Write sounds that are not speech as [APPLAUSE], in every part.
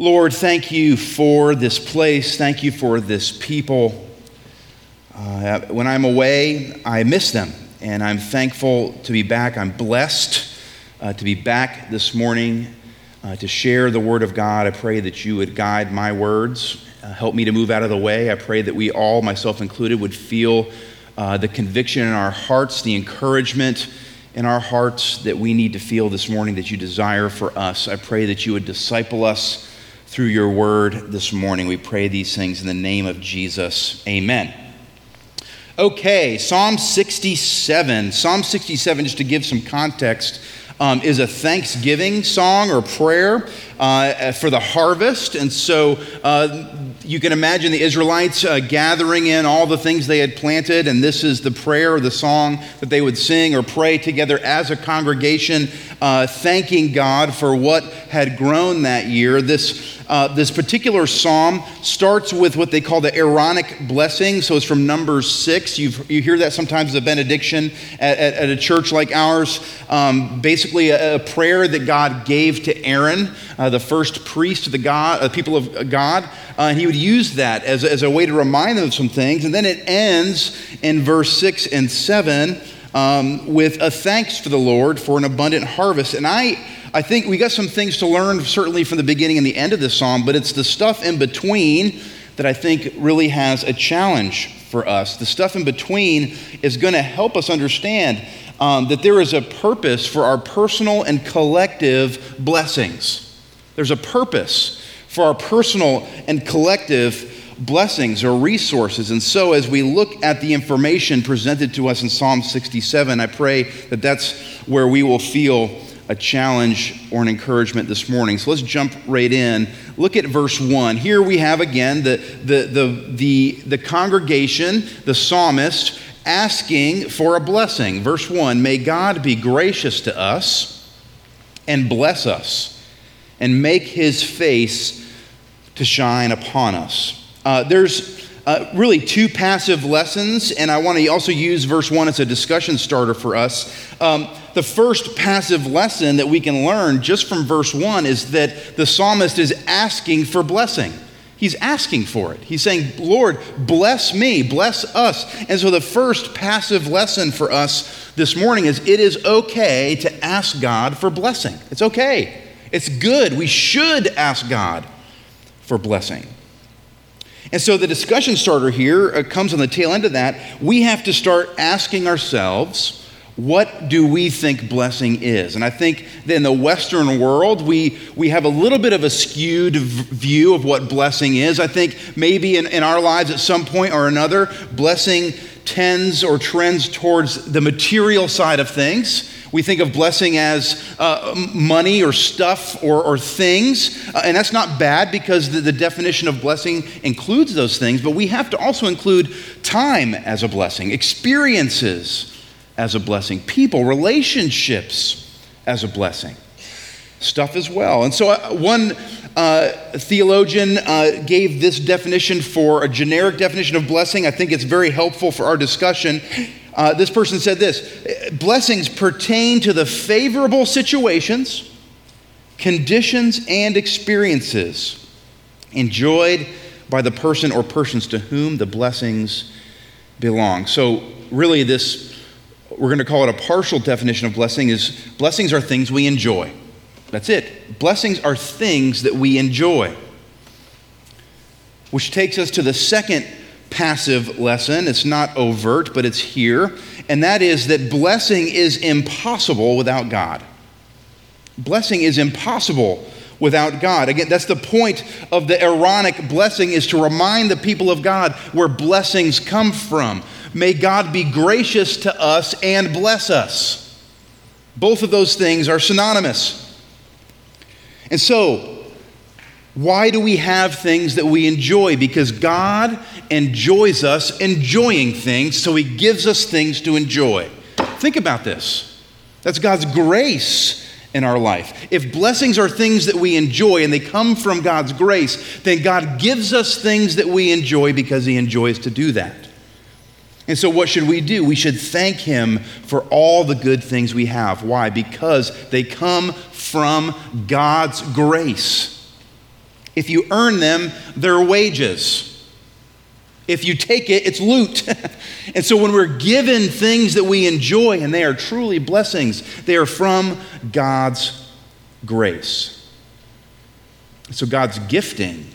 Lord, thank you for this place. Thank you for this people. Uh, when I'm away, I miss them, and I'm thankful to be back. I'm blessed uh, to be back this morning uh, to share the Word of God. I pray that you would guide my words, uh, help me to move out of the way. I pray that we all, myself included, would feel uh, the conviction in our hearts, the encouragement in our hearts that we need to feel this morning that you desire for us. I pray that you would disciple us through your word this morning. We pray these things in the name of Jesus. Amen. Okay, Psalm 67. Psalm 67, just to give some context, um, is a thanksgiving song or prayer uh, for the harvest. And so uh, you can imagine the Israelites uh, gathering in all the things they had planted, and this is the prayer or the song that they would sing or pray together as a congregation, uh, thanking God for what had grown that year. This uh, this particular psalm starts with what they call the Aaronic blessing. So it's from Numbers 6. You've, you hear that sometimes as a benediction at, at, at a church like ours. Um, basically, a, a, prayer that God gave to Aaron, uh, the first priest of the God, uh, people of God. Uh, and he would use that as, as a way to remind them of some things. And then it ends in verse 6 and 7 um, with a thanks for the Lord for an abundant harvest. And I I think we got some things to learn, certainly from the beginning and the end of this psalm, but it's the stuff in between that I think really has a challenge for us. The stuff in between is going to help us understand um, that there is a purpose for our personal and collective blessings. There's a purpose for our personal and collective blessings or resources. And so, as we look at the information presented to us in Psalm 67, I pray that that's where we will feel a challenge or an encouragement this morning. So let's jump right in. Look at verse 1. Here we have again the, the, the, the, the congregation, the psalmist, asking for a blessing. Verse 1 May God be gracious to us and bless us and make his face to shine upon us. Uh, there's uh, really two passive lessons, and I want to also use verse 1 as a discussion starter for us. Um, the first passive lesson that we can learn just from verse 1 is that the psalmist is asking for blessing. He's asking for it. He's saying, Lord, bless me, bless us. And so the first passive lesson for us this morning is it is okay to ask God for blessing. It's okay. It's good. We should ask God for blessing. And so the discussion starter here uh, comes on the tail end of that. We have to start asking ourselves, what do we think blessing is? And I think that in the Western world, we, we have a little bit of a skewed view of what blessing is. I think maybe in, in our lives at some point or another, blessing tends or trends towards the material side of things. We think of blessing as uh, money or stuff or, or things. Uh, and that's not bad because the, the definition of blessing includes those things, but we have to also include time as a blessing, experiences as a blessing, people, relationships as a blessing, stuff as well. And so, uh, one uh, theologian uh, gave this definition for a generic definition of blessing. I think it's very helpful for our discussion. Uh, this person said this Blessings pertain to the favorable situations, conditions, and experiences enjoyed by the person or persons to whom the blessings belong. So, really, this we're going to call it a partial definition of blessing is blessings are things we enjoy. That's it. Blessings are things that we enjoy. Which takes us to the second passive lesson. It's not overt, but it's here. And that is that blessing is impossible without God. Blessing is impossible without God. Again, that's the point of the Aaronic blessing is to remind the people of God where blessings come from. May God be gracious to us and bless us. Both of those things are synonymous. And so, why do we have things that we enjoy? Because God enjoys us enjoying things, so He gives us things to enjoy. Think about this. That's God's grace in our life. If blessings are things that we enjoy and they come from God's grace, then God gives us things that we enjoy because He enjoys to do that. And so, what should we do? We should thank Him for all the good things we have. Why? Because they come from God's grace. If you earn them, they're wages. If you take it, it's loot. [LAUGHS] and so when we're given things that we enjoy, and they are truly blessings, they are from God's grace. So God's gifting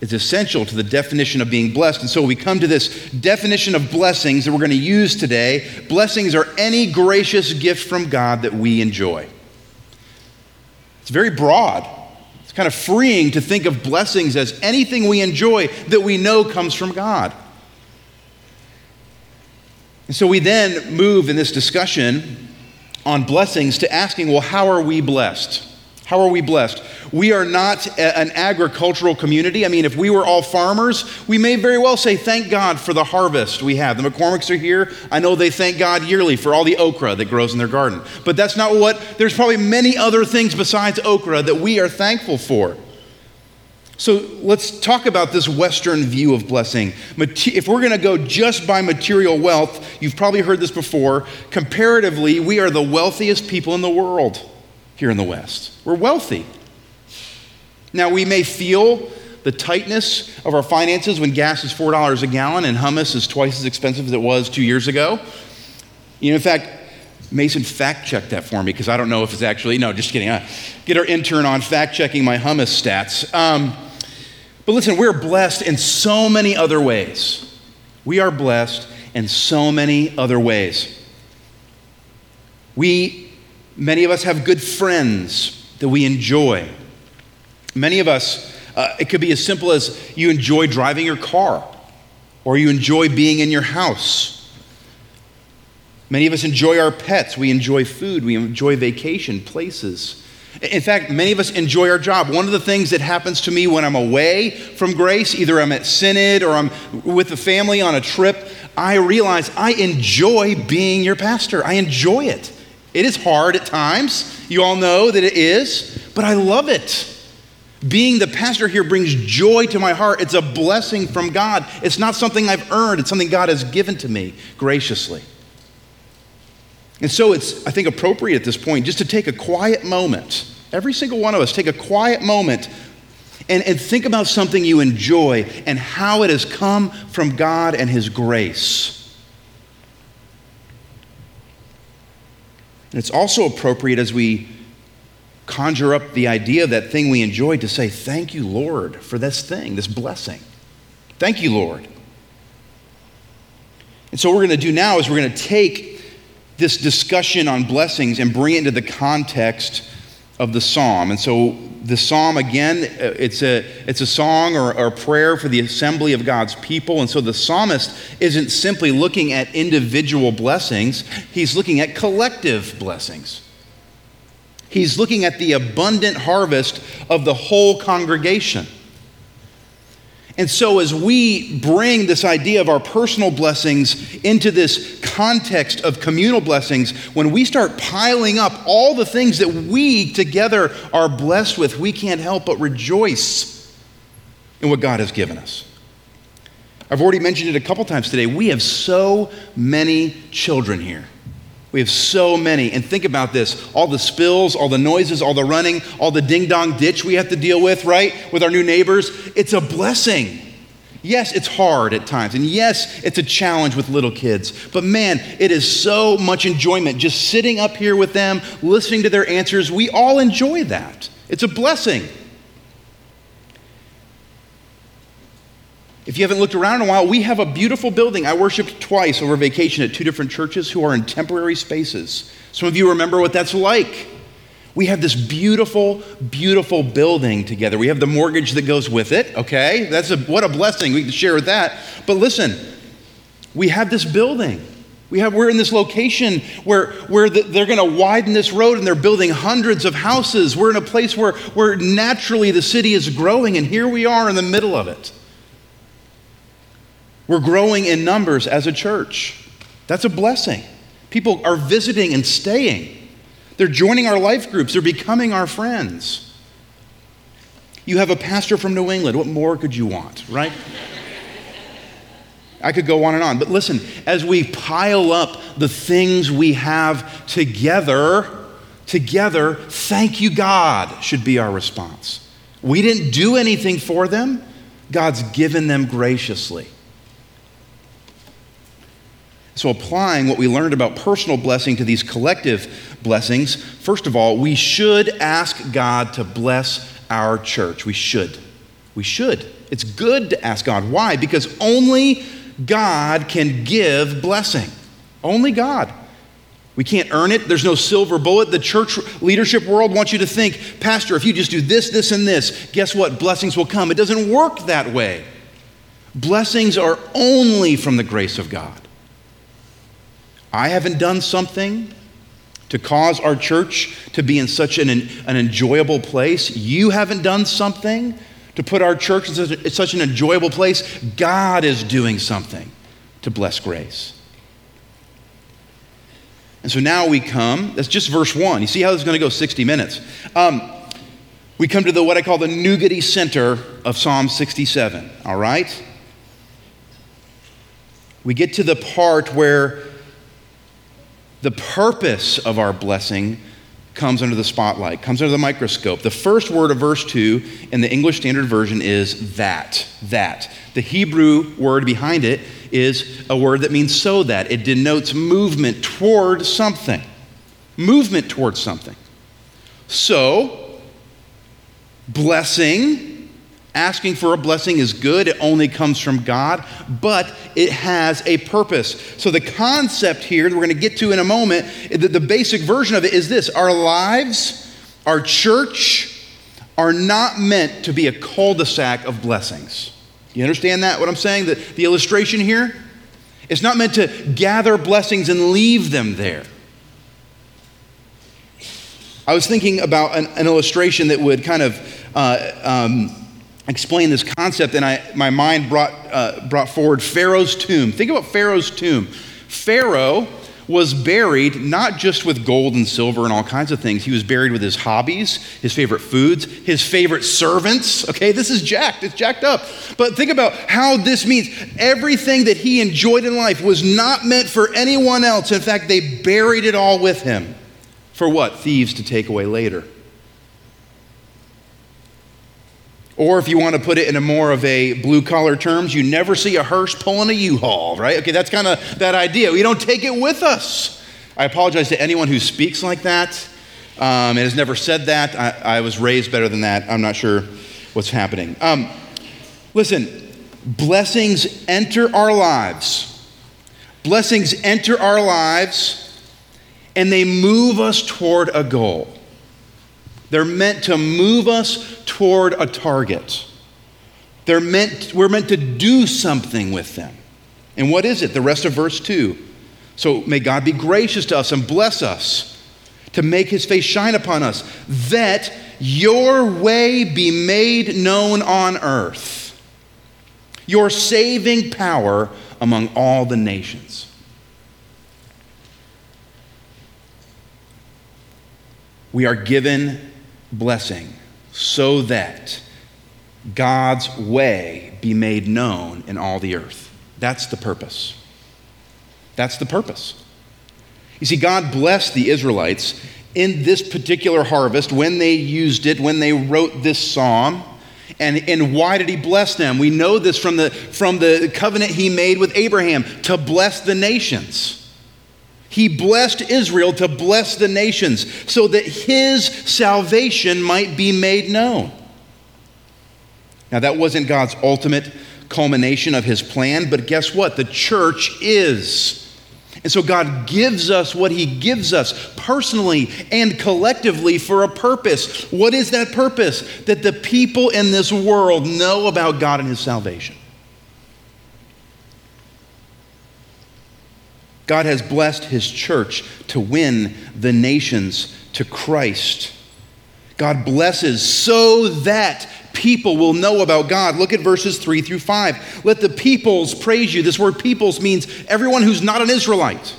is essential to the definition of being blessed. And so we come to this definition of blessings that we're going to use today. Blessings are any gracious gift from God that we enjoy. It's very broad. It's kind of freeing to think of blessings as anything we enjoy that we know comes from God. And so we then move in this discussion on blessings to asking, well, how are we blessed? How are we blessed? We are not a, an agricultural community. I mean, if we were all farmers, we may very well say, Thank God for the harvest we have. The McCormicks are here. I know they thank God yearly for all the okra that grows in their garden. But that's not what, there's probably many other things besides okra that we are thankful for. So let's talk about this Western view of blessing. If we're going to go just by material wealth, you've probably heard this before. Comparatively, we are the wealthiest people in the world here in the West. We're wealthy. Now, we may feel the tightness of our finances when gas is $4 a gallon and hummus is twice as expensive as it was two years ago. You know, in fact, Mason fact checked that for me because I don't know if it's actually, no, just kidding. Uh, get our intern on fact checking my hummus stats. Um, but listen, we're blessed in so many other ways. We are blessed in so many other ways. We Many of us have good friends that we enjoy. Many of us, uh, it could be as simple as you enjoy driving your car or you enjoy being in your house. Many of us enjoy our pets. We enjoy food. We enjoy vacation places. In fact, many of us enjoy our job. One of the things that happens to me when I'm away from grace, either I'm at Synod or I'm with the family on a trip, I realize I enjoy being your pastor. I enjoy it. It is hard at times. You all know that it is, but I love it. Being the pastor here brings joy to my heart. It's a blessing from God. It's not something I've earned, it's something God has given to me graciously. And so it's, I think, appropriate at this point just to take a quiet moment. Every single one of us, take a quiet moment and, and think about something you enjoy and how it has come from God and His grace. And it's also appropriate as we conjure up the idea of that thing we enjoy to say, Thank you, Lord, for this thing, this blessing. Thank you, Lord. And so, what we're going to do now is we're going to take this discussion on blessings and bring it into the context of the psalm. And so, the psalm, again, uh, it's a, it's a song or, or a prayer for the assembly of God's people. And so the psalmist isn't simply looking at individual blessings, he's looking at collective blessings. He's looking at the abundant harvest of the whole congregation. And so, as we bring this idea of our personal blessings into this context of communal blessings, when we start piling up all the things that we together are blessed with, we can't help but rejoice in what God has given us. I've already mentioned it a couple times today. We have so many children here. We have so many. And think about this all the spills, all the noises, all the running, all the ding dong ditch we have to deal with, right? With our new neighbors. It's a blessing. Yes, it's hard at times. And yes, it's a challenge with little kids. But man, it is so much enjoyment just sitting up here with them, listening to their answers. We all enjoy that. It's a blessing. If you haven't looked around in a while, we have a beautiful building. I worshiped twice over vacation at two different churches who are in temporary spaces. Some of you remember what that's like. We have this beautiful, beautiful building together. We have the mortgage that goes with it, okay? That's a, what a blessing. We can share with that. But listen, we have this building. We have, we're in this location where, where the, they're going to widen this road and they're building hundreds of houses. We're in a place where, where naturally the city is growing, and here we are in the middle of it. We're growing in numbers as a church. That's a blessing. People are visiting and staying. They're joining our life groups, they're becoming our friends. You have a pastor from New England. What more could you want, right? I could go on and on. But listen, as we pile up the things we have together, together, thank you, God, should be our response. We didn't do anything for them, God's given them graciously. So, applying what we learned about personal blessing to these collective blessings, first of all, we should ask God to bless our church. We should. We should. It's good to ask God. Why? Because only God can give blessing. Only God. We can't earn it. There's no silver bullet. The church leadership world wants you to think, Pastor, if you just do this, this, and this, guess what? Blessings will come. It doesn't work that way. Blessings are only from the grace of God. I haven't done something to cause our church to be in such an, an enjoyable place. You haven't done something to put our church in such, in such an enjoyable place. God is doing something to bless grace. And so now we come, that's just verse one. You see how this is going to go 60 minutes. Um, we come to the what I call the nougaty center of Psalm 67, all right? We get to the part where the purpose of our blessing comes under the spotlight, comes under the microscope. The first word of verse 2 in the English Standard Version is that. That. The Hebrew word behind it is a word that means so that. It denotes movement toward something. Movement toward something. So, blessing Asking for a blessing is good, it only comes from God, but it has a purpose. So, the concept here that we're going to get to in a moment, the, the basic version of it is this our lives, our church, are not meant to be a cul de sac of blessings. You understand that, what I'm saying? The, the illustration here? It's not meant to gather blessings and leave them there. I was thinking about an, an illustration that would kind of uh, um, explain this concept, and I, my mind brought, uh, brought forward Pharaoh's tomb. Think about Pharaoh's tomb. Pharaoh was buried not just with gold and silver and all kinds of things. He was buried with his hobbies, his favorite foods, his favorite servants. Okay, this is jacked, it's jacked up. But think about how this means everything that he enjoyed in life was not meant for anyone else. In fact, they buried it all with him. For what? Thieves to take away later. Or if you want to put it in a more of a blue collar terms, you never see a hearse pulling a U-Haul, right? Okay, that's kind of that idea. We don't take it with us. I apologize to anyone who speaks like that um, and has never said that. I, I, was raised better than that. I'm not sure what's happening. Um, listen, blessings enter our lives. Blessings enter our lives and they move us toward a goal. They're meant to move us toward a target. They're meant, we're meant to do something with them. And what is it? The rest of verse 2. So may God be gracious to us and bless us, to make his face shine upon us, that your way be made known on earth, your saving power among all the nations. We are given blessing so that God's way be made known in all the earth. That's the purpose. That's the purpose. You see, God blessed the Israelites in this particular harvest when they used it, when they wrote this psalm. And, and why did he bless them? We know this from the, from the covenant he made with Abraham to bless the nations. He blessed Israel to bless the nations so that his salvation might be made known. Now, that wasn't God's ultimate culmination of his plan, but guess what? The church is. And so God gives us what he gives us personally and collectively for a purpose. What is that purpose? That the people in this world know about God and his salvation. God has blessed his church to win the nations to Christ. God blesses so that people will know about God. Look at verses 3 through 5. Let the peoples praise you. This word peoples means everyone who's not an Israelite.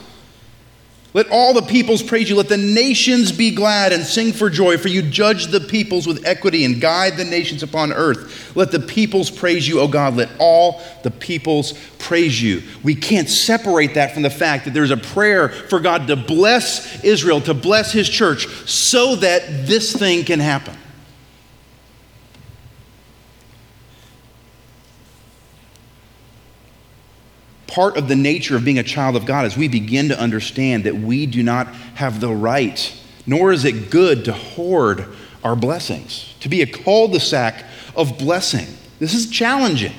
Let all the peoples praise you. Let the nations be glad and sing for joy, for you judge the peoples with equity and guide the nations upon earth. Let the peoples praise you, O God. Let all the peoples praise you. We can't separate that from the fact that there's a prayer for God to bless Israel, to bless his church, so that this thing can happen. Part of the nature of being a child of God is we begin to understand that we do not have the right, nor is it good to hoard our blessings, to be a cul de sac of blessing. This is challenging.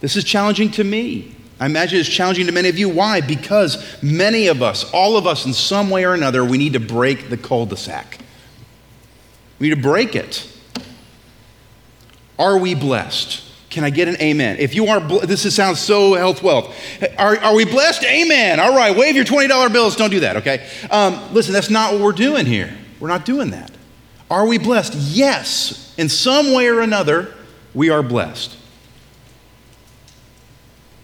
This is challenging to me. I imagine it's challenging to many of you. Why? Because many of us, all of us, in some way or another, we need to break the cul de sac. We need to break it. Are we blessed? Can I get an amen? If you are, this is, sounds so health wealth. Are, are we blessed? Amen. All right, wave your $20 bills. Don't do that, okay? Um, listen, that's not what we're doing here. We're not doing that. Are we blessed? Yes. In some way or another, we are blessed.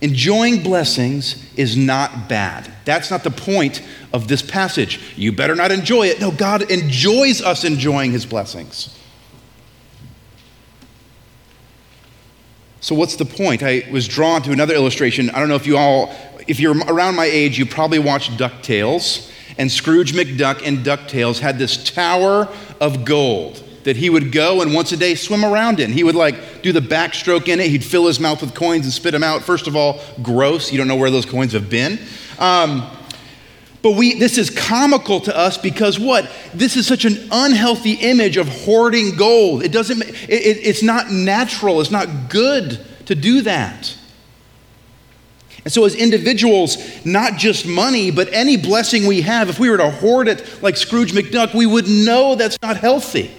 Enjoying blessings is not bad. That's not the point of this passage. You better not enjoy it. No, God enjoys us enjoying his blessings. So, what's the point? I was drawn to another illustration. I don't know if you all, if you're around my age, you probably watched DuckTales. And Scrooge McDuck and DuckTales had this tower of gold that he would go and once a day swim around in. He would like do the backstroke in it. He'd fill his mouth with coins and spit them out. First of all, gross. You don't know where those coins have been. Um, but we, this is comical to us because what? This is such an unhealthy image of hoarding gold. It doesn't, it, it, it's not natural, it's not good to do that. And so, as individuals, not just money, but any blessing we have, if we were to hoard it like Scrooge McDuck, we would know that's not healthy.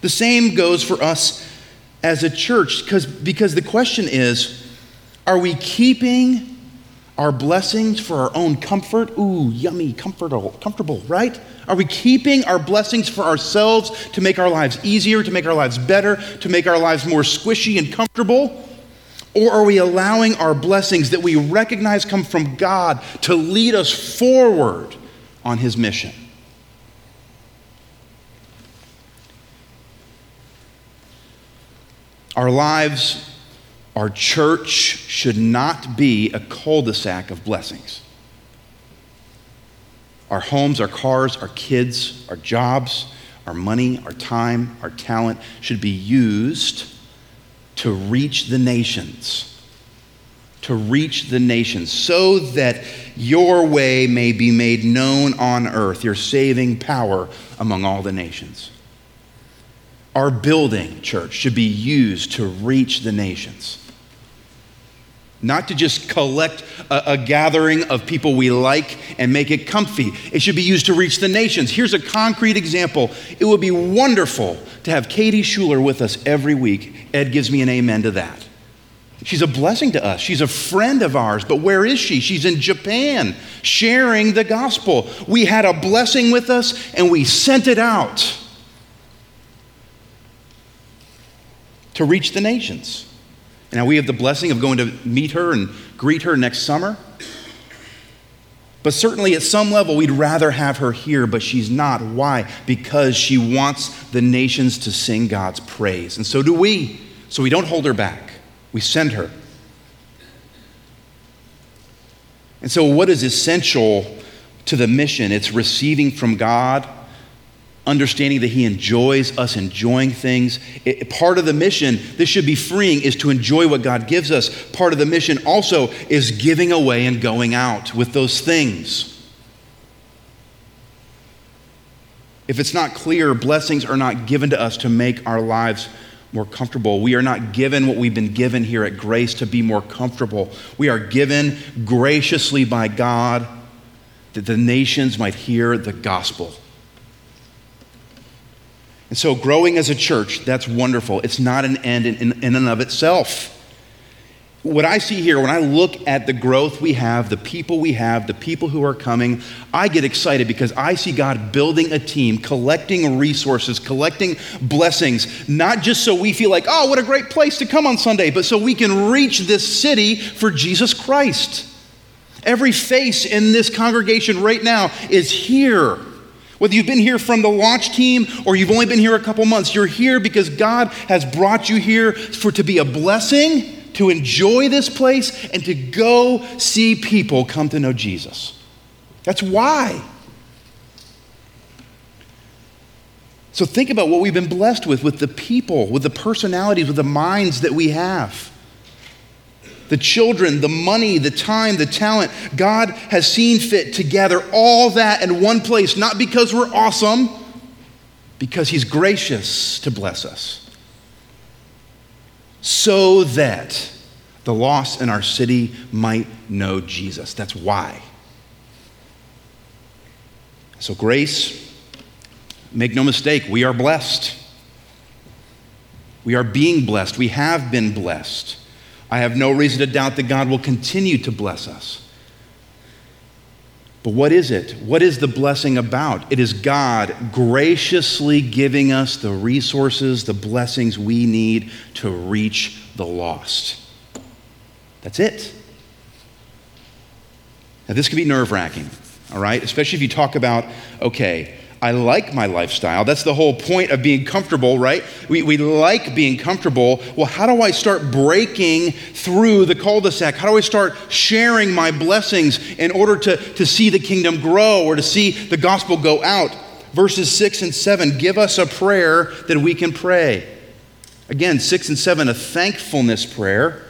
The same goes for us as a church, because, because the question is are we keeping our blessings for our own comfort? Ooh, yummy, comfortable, comfortable, right? Are we keeping our blessings for ourselves to make our lives easier, to make our lives better, to make our lives more squishy and comfortable? Or are we allowing our blessings that we recognize come from God to lead us forward on His mission? Our lives, our church should not be a cul de sac of blessings. Our homes, our cars, our kids, our jobs, our money, our time, our talent should be used to reach the nations. To reach the nations so that your way may be made known on earth, your saving power among all the nations. Our building, church, should be used to reach the nations. Not to just collect a, a, gathering of people we like and make it comfy. It should be used to reach the nations. Here's a concrete example. It would be wonderful to have Katie Schuler with us every week. Ed gives me an amen to that. She's a blessing to us. She's a friend of ours, but where is she? She's in Japan sharing the gospel. We had a blessing with us and we sent it out. to reach the nations. Now, we have the blessing of going to meet her and greet her next summer. But certainly, at some level, we'd rather have her here, but she's not. Why? Because she wants the nations to sing God's praise. And so do we. So we don't hold her back, we send her. And so, what is essential to the mission? It's receiving from God understanding that He enjoys us enjoying things. It, part of the mission, this should be freeing, is to enjoy what God gives us. Part of the mission also is giving away and going out with those things. If it's not clear, blessings are not given to us to make our lives more comfortable. We are not given what we've been given here at Grace to be more comfortable. We are given graciously by God that the nations might hear the gospel. And so, growing as a church, that's wonderful. It's not an end in, in, in, and of itself. What I see here, when I look at the growth we have, the people we have, the people who are coming, I get excited because I see God building a team, collecting resources, collecting blessings, not just so we feel like, oh, what a great place to come on Sunday, but so we can reach this city for Jesus Christ. Every face in this congregation right now is here whether you've been here from the launch team or you've only been here a couple months, you're here because God has brought you here for to be a blessing, to enjoy this place, and to go see people come to know Jesus. That's why. So think about what we've been blessed with, with the people, with the personalities, with the minds that we have. The children, the money, the time, the talent. God has seen fit to gather all that in one place, not because we're awesome, because He's gracious to bless us. So that the lost in our city might know Jesus. That's why. So, grace, make no mistake, we are blessed. We are being blessed. We have been blessed. I have no reason to doubt that God will continue to bless us. But what is it? What is the blessing about? It is God graciously giving us the resources, the blessings we need to reach the lost. That's it. Now, this can be nerve wracking, all right? Especially if you talk about, okay, I like my lifestyle. That's the whole point of being comfortable, right? We, we like being comfortable. Well, how do I start breaking through the cul de sac? How do I start sharing my blessings in order to, to see the kingdom grow or to see the gospel go out? Verses 6 and 7 give us a prayer that we can pray. Again, 6 and 7, a thankfulness prayer.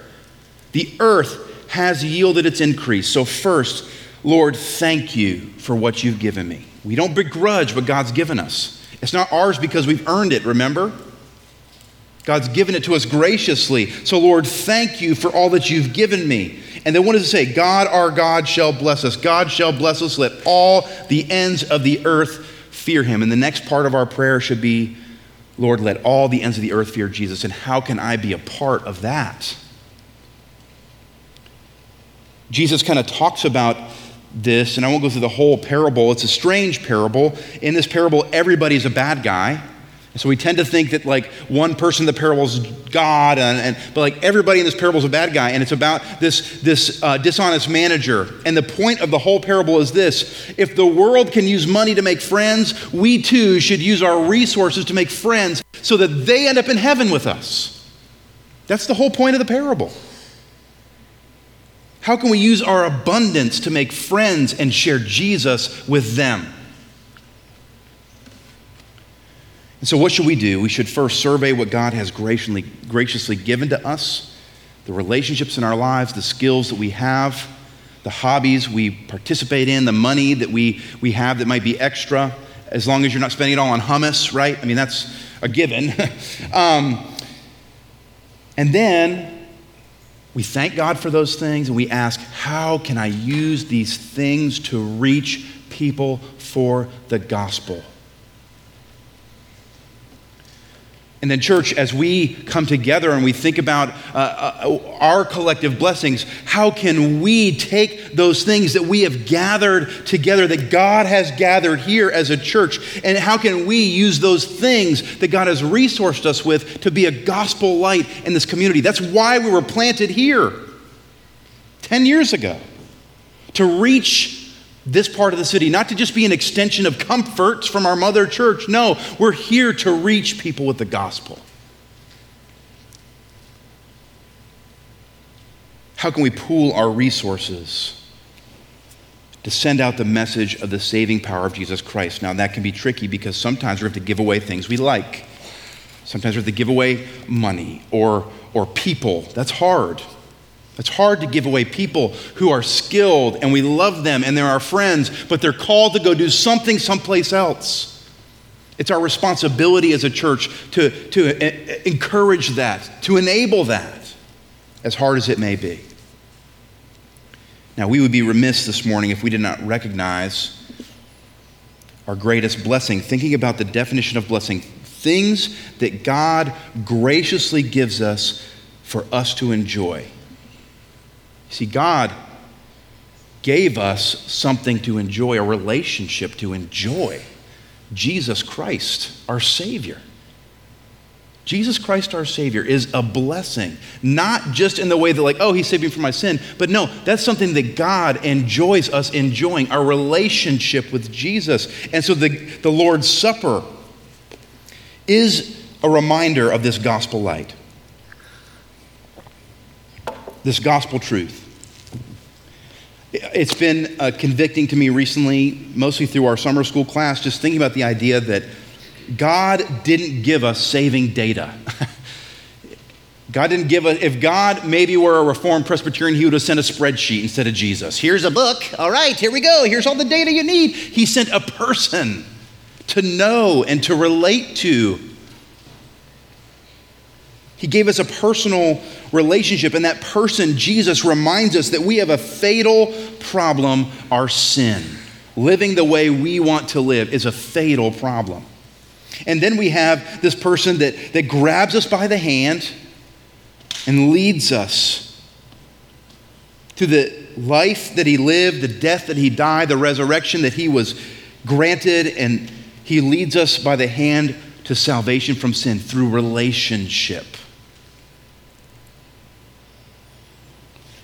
The earth has yielded its increase. So, first, Lord, thank you for what you've given me. We don't begrudge what God's given us. It's not ours because we've earned it, remember? God's given it to us graciously. So, Lord, thank you for all that you've given me. And then what does it say? God, our God, shall bless us. God shall bless us. Let all the ends of the earth fear him. And the next part of our prayer should be, Lord, let all the ends of the earth fear Jesus. And how can I be a part of that? Jesus kind of talks about this, and I won't go through the whole parable. It's a strange parable. In this parable, everybody's a bad guy. And so we tend to think that like one person in the parable is God, and, and, but like everybody in this parable is a bad guy, and it's about this this uh, dishonest manager. And the point of the whole parable is this: if the world can use money to make friends, we too should use our resources to make friends, so that they end up in heaven with us. That's the whole point of the parable. How can we use our abundance to make friends and share Jesus with them? And so, what should we do? We should first survey what God has graciously, graciously given to us the relationships in our lives, the skills that we have, the hobbies we participate in, the money that we, we have that might be extra, as long as you're not spending it all on hummus, right? I mean, that's a given. [LAUGHS] um, and then we thank God for those things and we ask, how can I use these things to reach people for the gospel? And then, church, as we come together and we think about uh, uh, our collective blessings, how can we take those things that we have gathered together, that God has gathered here as a church, and how can we use those things that God has resourced us with to be a gospel light in this community? That's why we were planted here 10 years ago, to reach this part of the city, not to just be an extension of comforts from our mother church. No, we're here to reach people with the gospel. How can we pool our resources to send out the message of the saving power of Jesus Christ? Now, that can be tricky because sometimes we have to give away things we like. Sometimes we have to give away money or, or people. That's hard. It's hard to give away people who are skilled and we love them and they're our friends, but they're called to go do something someplace else. It's our responsibility as a church to, to encourage that, to enable that, as hard as it may be. Now, we would be remiss this morning if we did not recognize our greatest blessing, thinking about the definition of blessing things that God graciously gives us for us to enjoy. See, God gave us something to enjoy, a relationship to enjoy. Jesus Christ, our Savior. Jesus Christ, our Savior, is a blessing, not just in the way that, like, oh, He saved me from my sin, but no, that's something that God enjoys us enjoying, our relationship with Jesus. And so the, the Lord's Supper is a reminder of this gospel light this gospel truth. It's been uh, convicting to me recently, mostly through our summer school class, just thinking about the idea that God didn't give us saving data. [LAUGHS] God didn't give a, if God maybe were a Reformed Presbyterian, he would have sent a spreadsheet instead of Jesus. Here's a book. All right, here we go. Here's all the data you need. He sent a person to know and to relate to. He gave us a personal relationship, and that person, Jesus, reminds us that we have a fatal problem our sin. Living the way we want to live is a fatal problem. And then we have this person that, that grabs us by the hand and leads us to the life that he lived, the death that he died, the resurrection that he was granted, and he leads us by the hand to salvation from sin through relationship.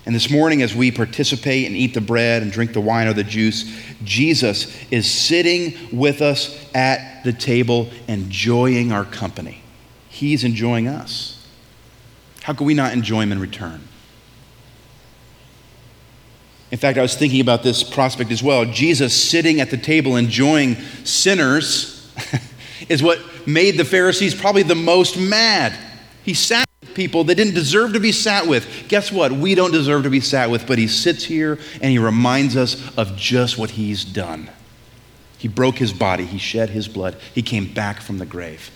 And this morning, as we participate and eat the bread and drink the wine or the juice, Jesus is sitting with us at the table, enjoying our company. He's enjoying us. How can we not enjoy him in return? In fact, I was thinking about this prospect as well. Jesus sitting at the table enjoying sinners [LAUGHS] is what made the Pharisees probably the most mad. He sat people that didn't deserve to be sat with. Guess what? We don't deserve to be sat with, but he sits here and he reminds us of just what he's done. He broke his body, he shed his blood, he came back from the grave.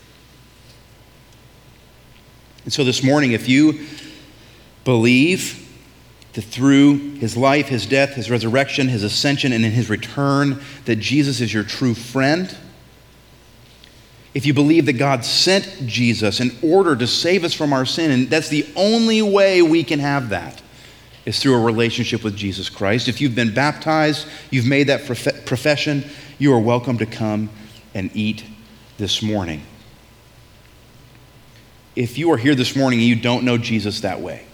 And so this morning, if you believe that through his life, his death, his resurrection, his ascension, and in his return, that Jesus is your true friend, if you believe that God sent Jesus in order to save us from our sin, and that's the only way we can have that, is through a relationship with Jesus Christ. If you've been baptized, you've made that prof- profession, you are welcome to come and eat this morning if you are here this morning and you don't know Jesus that way,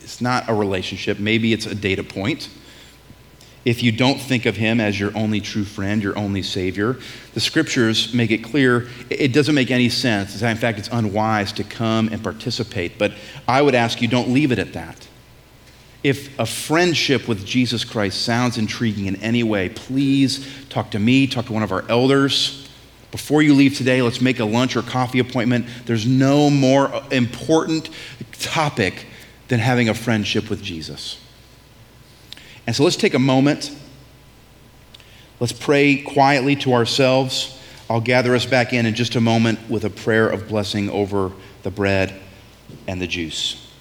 it's not a relationship, maybe it's a data point. If you don't think of him as your only true friend, your only savior, the scriptures make it clear it doesn't make any sense. In fact, it's unwise to come and participate. But I would ask you, don't leave it at that. If a friendship with Jesus Christ sounds intriguing in any way, please talk to me, talk to one of our elders. Before you leave today, let's make a lunch or coffee appointment. There's no more important topic than having a friendship with Jesus. And so let's take a moment. Let's pray quietly to ourselves. I'll gather us back in in just a moment with a prayer of blessing over the bread and the juice.